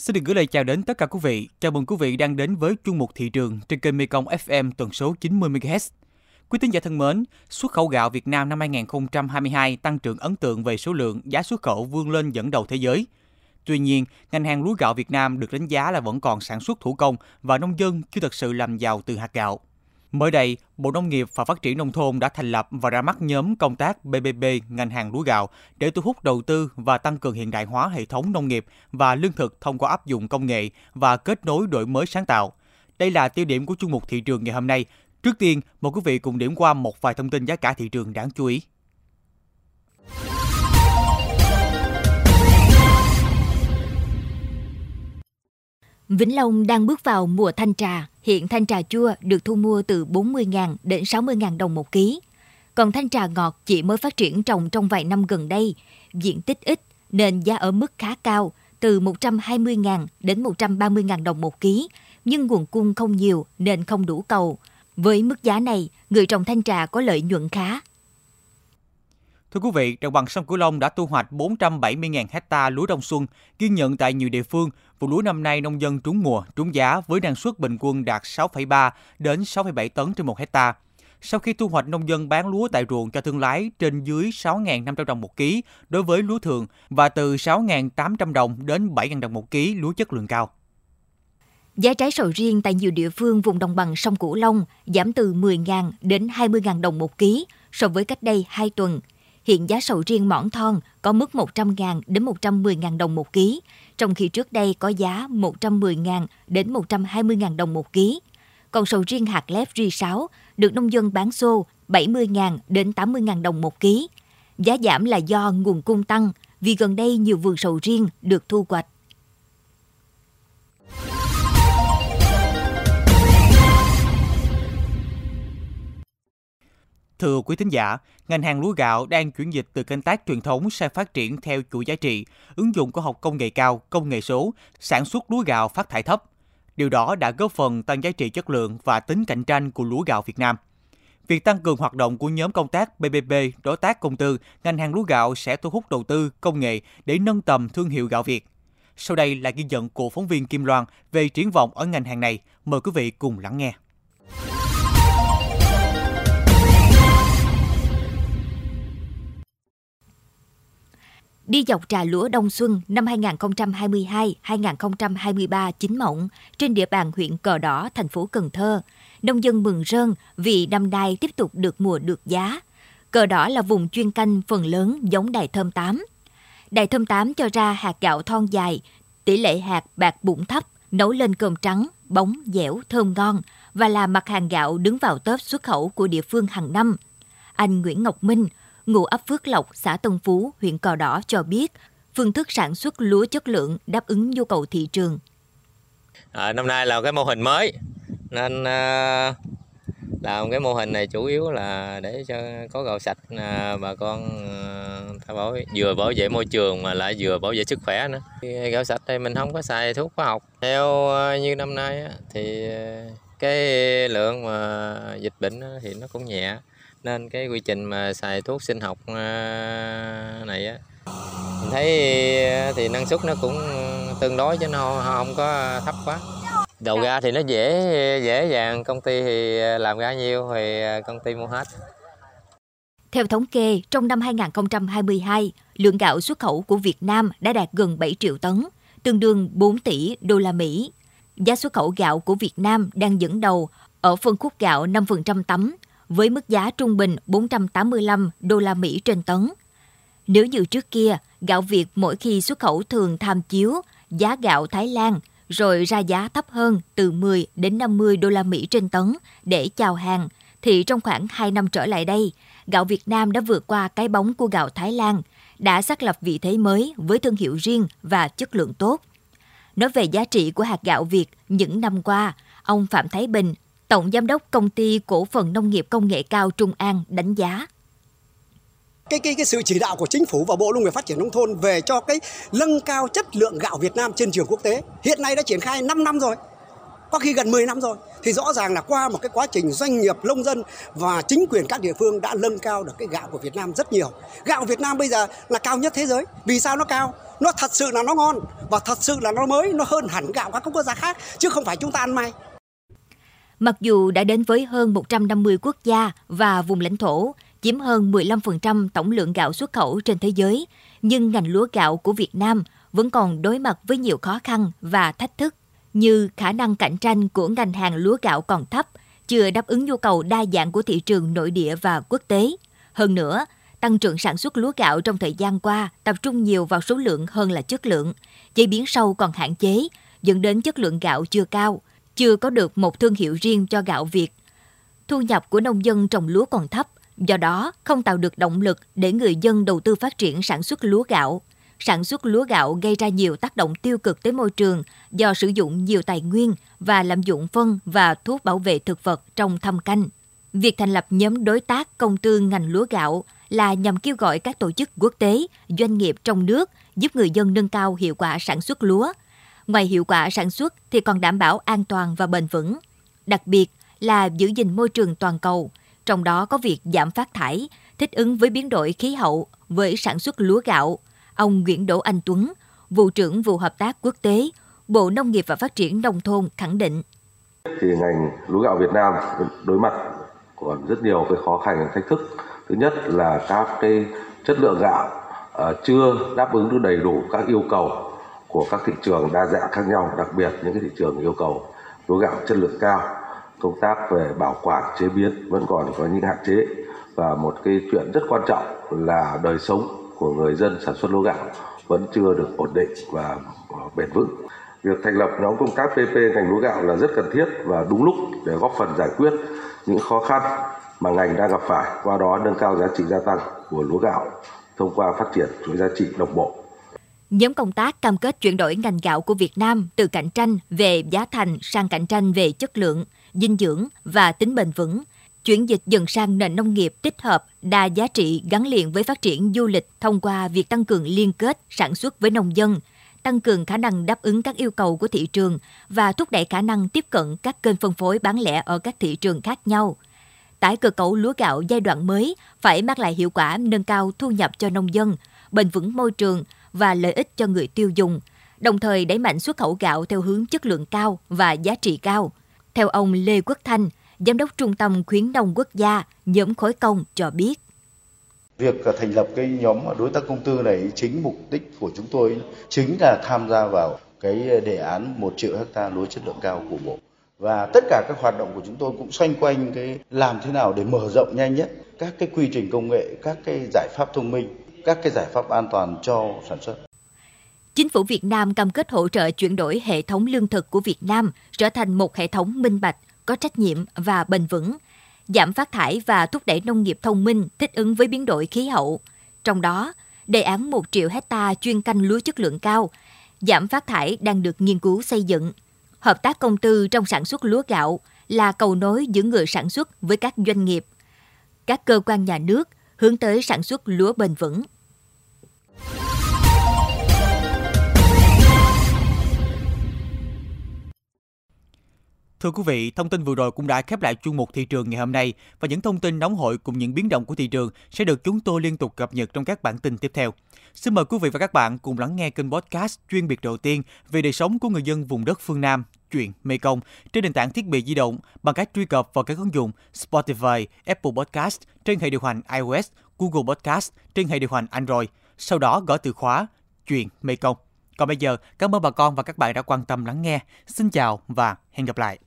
Xin được gửi lời chào đến tất cả quý vị. Chào mừng quý vị đang đến với chuyên mục thị trường trên kênh Mekong FM tần số 90 MHz. Quý tín giả thân mến, xuất khẩu gạo Việt Nam năm 2022 tăng trưởng ấn tượng về số lượng, giá xuất khẩu vươn lên dẫn đầu thế giới. Tuy nhiên, ngành hàng lúa gạo Việt Nam được đánh giá là vẫn còn sản xuất thủ công và nông dân chưa thật sự làm giàu từ hạt gạo. Mới đây, Bộ Nông nghiệp và Phát triển Nông thôn đã thành lập và ra mắt nhóm công tác BBB ngành hàng lúa gạo để thu hút đầu tư và tăng cường hiện đại hóa hệ thống nông nghiệp và lương thực thông qua áp dụng công nghệ và kết nối đổi mới sáng tạo. Đây là tiêu điểm của chuyên mục thị trường ngày hôm nay. Trước tiên, mời quý vị cùng điểm qua một vài thông tin giá cả thị trường đáng chú ý. Vĩnh Long đang bước vào mùa thanh trà. Hiện thanh trà chua được thu mua từ 40.000 đến 60.000 đồng một ký. Còn thanh trà ngọt chỉ mới phát triển trồng trong vài năm gần đây. Diện tích ít nên giá ở mức khá cao, từ 120.000 đến 130.000 đồng một ký. Nhưng nguồn cung không nhiều nên không đủ cầu. Với mức giá này, người trồng thanh trà có lợi nhuận khá. Thưa quý vị, đồng bằng sông Cửu Long đã thu hoạch 470.000 hecta lúa đông xuân, ghi nhận tại nhiều địa phương. Vụ lúa năm nay nông dân trúng mùa, trúng giá với năng suất bình quân đạt 6,3 đến 6,7 tấn trên một hecta. Sau khi thu hoạch, nông dân bán lúa tại ruộng cho thương lái trên dưới 6.500 đồng một ký đối với lúa thường và từ 6.800 đồng đến 7.000 đồng một ký lúa chất lượng cao. Giá trái sầu riêng tại nhiều địa phương vùng đồng bằng sông Cửu Long giảm từ 10.000 đến 20.000 đồng một ký so với cách đây 2 tuần. Hiện giá sầu riêng mỏn thon có mức 100.000 đến 110.000 đồng một ký, trong khi trước đây có giá 110.000 đến 120.000 đồng một ký. Còn sầu riêng hạt lép ri6 được nông dân bán xô 70.000 đến 80.000 đồng một ký. Giá giảm là do nguồn cung tăng vì gần đây nhiều vườn sầu riêng được thu hoạch. Thưa quý thính giả, ngành hàng lúa gạo đang chuyển dịch từ canh tác truyền thống sang phát triển theo chuỗi giá trị, ứng dụng khoa học công nghệ cao, công nghệ số, sản xuất lúa gạo phát thải thấp. Điều đó đã góp phần tăng giá trị chất lượng và tính cạnh tranh của lúa gạo Việt Nam. Việc tăng cường hoạt động của nhóm công tác BBB đối tác công tư, ngành hàng lúa gạo sẽ thu hút đầu tư công nghệ để nâng tầm thương hiệu gạo Việt. Sau đây là ghi nhận của phóng viên Kim Loan về triển vọng ở ngành hàng này. Mời quý vị cùng lắng nghe. Đi dọc trà lúa đông xuân năm 2022-2023 chính mộng trên địa bàn huyện Cờ Đỏ, thành phố Cần Thơ. Nông dân mừng rơn vì năm nay tiếp tục được mùa được giá. Cờ Đỏ là vùng chuyên canh phần lớn giống đài thơm 8. Đài thơm 8 cho ra hạt gạo thon dài, tỷ lệ hạt bạc bụng thấp, nấu lên cơm trắng, bóng, dẻo, thơm ngon và là mặt hàng gạo đứng vào top xuất khẩu của địa phương hàng năm. Anh Nguyễn Ngọc Minh, ngụ ấp Phước Lộc, xã Tân Phú, huyện Cò Đỏ cho biết, phương thức sản xuất lúa chất lượng đáp ứng nhu cầu thị trường. À, năm nay là cái mô hình mới nên à, làm cái mô hình này chủ yếu là để cho có gạo sạch à, bà con à, bảo vừa bảo vệ môi trường mà lại vừa bảo vệ sức khỏe nữa. Gạo sạch thì mình không có xài thuốc hóa học. Theo à, như năm nay á, thì à, cái lượng mà dịch bệnh thì nó cũng nhẹ nên cái quy trình mà xài thuốc sinh học ờ, này á mình thấy thì năng suất nó cũng tương đối chứ nó không có thấp quá. Đầu ra thì nó dễ dễ dàng công ty thì làm ra nhiêu thì công ty mua hết. Theo thống kê, trong năm 2022, lượng gạo xuất khẩu của Việt Nam đã đạt gần 7 triệu tấn, tương đương 4 tỷ đô la Mỹ. Giá xuất khẩu gạo của Việt Nam đang dẫn đầu ở phân khúc gạo 5% tấm với mức giá trung bình 485 đô la Mỹ trên tấn. Nếu như trước kia, gạo Việt mỗi khi xuất khẩu thường tham chiếu giá gạo Thái Lan rồi ra giá thấp hơn từ 10 đến 50 đô la Mỹ trên tấn để chào hàng, thì trong khoảng 2 năm trở lại đây, gạo Việt Nam đã vượt qua cái bóng của gạo Thái Lan, đã xác lập vị thế mới với thương hiệu riêng và chất lượng tốt. Nói về giá trị của hạt gạo Việt những năm qua, ông Phạm Thái Bình, Tổng Giám đốc Công ty Cổ phần Nông nghiệp Công nghệ cao Trung An đánh giá cái cái cái sự chỉ đạo của chính phủ và Bộ Nông nghiệp Phát triển nông thôn về cho cái nâng cao chất lượng gạo Việt Nam trên trường quốc tế hiện nay đã triển khai 5 năm rồi có khi gần 10 năm rồi thì rõ ràng là qua một cái quá trình doanh nghiệp nông dân và chính quyền các địa phương đã nâng cao được cái gạo của Việt Nam rất nhiều. Gạo Việt Nam bây giờ là cao nhất thế giới. Vì sao nó cao? Nó thật sự là nó ngon và thật sự là nó mới, nó hơn hẳn gạo các quốc gia khác chứ không phải chúng ta ăn may. Mặc dù đã đến với hơn 150 quốc gia và vùng lãnh thổ, chiếm hơn 15% tổng lượng gạo xuất khẩu trên thế giới, nhưng ngành lúa gạo của Việt Nam vẫn còn đối mặt với nhiều khó khăn và thách thức như khả năng cạnh tranh của ngành hàng lúa gạo còn thấp, chưa đáp ứng nhu cầu đa dạng của thị trường nội địa và quốc tế. Hơn nữa, tăng trưởng sản xuất lúa gạo trong thời gian qua tập trung nhiều vào số lượng hơn là chất lượng, chế biến sâu còn hạn chế, dẫn đến chất lượng gạo chưa cao, chưa có được một thương hiệu riêng cho gạo Việt. Thu nhập của nông dân trồng lúa còn thấp, do đó không tạo được động lực để người dân đầu tư phát triển sản xuất lúa gạo. Sản xuất lúa gạo gây ra nhiều tác động tiêu cực tới môi trường do sử dụng nhiều tài nguyên và lạm dụng phân và thuốc bảo vệ thực vật trong thâm canh. Việc thành lập nhóm đối tác công tư ngành lúa gạo là nhằm kêu gọi các tổ chức quốc tế, doanh nghiệp trong nước giúp người dân nâng cao hiệu quả sản xuất lúa. Ngoài hiệu quả sản xuất thì còn đảm bảo an toàn và bền vững. Đặc biệt là giữ gìn môi trường toàn cầu, trong đó có việc giảm phát thải, thích ứng với biến đổi khí hậu với sản xuất lúa gạo. Ông Nguyễn Đỗ Anh Tuấn, vụ trưởng vụ hợp tác quốc tế, Bộ Nông nghiệp và Phát triển Nông thôn khẳng định. Thì ngành lúa gạo Việt Nam đối mặt còn rất nhiều cái khó khăn thách thức. Thứ nhất là các cái chất lượng gạo ờ, chưa đáp ứng được đầy đủ các yêu cầu của các thị trường đa dạng khác nhau, đặc biệt những cái thị trường yêu cầu lúa gạo chất lượng cao. Công tác về bảo quản chế biến vẫn còn có những hạn chế và một cái chuyện rất quan trọng là đời sống của người dân sản xuất lúa gạo vẫn chưa được ổn định và ờ, bền vững. Việc thành lập nhóm công tác PP ngành lúa gạo là rất cần thiết và đúng lúc để góp phần giải quyết những khó khăn mà ngành đang gặp phải, qua đó nâng cao giá trị gia tăng của lúa gạo thông qua phát triển chuỗi giá trị đồng bộ. Nhóm công tác cam kết chuyển đổi ngành gạo của Việt Nam từ cạnh tranh về giá thành sang cạnh tranh về chất lượng, dinh dưỡng và tính bền vững, chuyển dịch dần sang nền nông nghiệp tích hợp đa giá trị gắn liền với phát triển du lịch thông qua việc tăng cường liên kết sản xuất với nông dân, tăng cường khả năng đáp ứng các yêu cầu của thị trường và thúc đẩy khả năng tiếp cận các kênh phân phối bán lẻ ở các thị trường khác nhau. Tái cơ cấu lúa gạo giai đoạn mới phải mang lại hiệu quả nâng cao thu nhập cho nông dân, bền vững môi trường và lợi ích cho người tiêu dùng, đồng thời đẩy mạnh xuất khẩu gạo theo hướng chất lượng cao và giá trị cao. Theo ông Lê Quốc Thanh, Giám đốc Trung tâm Khuyến nông quốc gia, nhóm khối công cho biết. Việc thành lập cái nhóm đối tác công tư này chính mục đích của chúng tôi chính là tham gia vào cái đề án 1 triệu hecta lúa chất lượng cao của Bộ. Và tất cả các hoạt động của chúng tôi cũng xoay quanh cái làm thế nào để mở rộng nhanh nhất các cái quy trình công nghệ, các cái giải pháp thông minh, các cái giải pháp an toàn cho sản xuất. Chính phủ Việt Nam cam kết hỗ trợ chuyển đổi hệ thống lương thực của Việt Nam trở thành một hệ thống minh bạch, có trách nhiệm và bền vững, giảm phát thải và thúc đẩy nông nghiệp thông minh thích ứng với biến đổi khí hậu. Trong đó, đề án 1 triệu hecta chuyên canh lúa chất lượng cao, giảm phát thải đang được nghiên cứu xây dựng. Hợp tác công tư trong sản xuất lúa gạo là cầu nối giữa người sản xuất với các doanh nghiệp. Các cơ quan nhà nước hướng tới sản xuất lúa bền vững. Thưa quý vị, thông tin vừa rồi cũng đã khép lại chuyên mục thị trường ngày hôm nay và những thông tin nóng hổi cùng những biến động của thị trường sẽ được chúng tôi liên tục cập nhật trong các bản tin tiếp theo. Xin mời quý vị và các bạn cùng lắng nghe kênh podcast chuyên biệt đầu tiên về đời sống của người dân vùng đất phương Nam, chuyện Mekong trên nền tảng thiết bị di động bằng cách truy cập vào các ứng dụng Spotify, Apple Podcast trên hệ điều hành iOS, Google Podcast trên hệ điều hành Android. Sau đó gõ từ khóa chuyện Mekong. Còn bây giờ, cảm ơn bà con và các bạn đã quan tâm lắng nghe. Xin chào và hẹn gặp lại.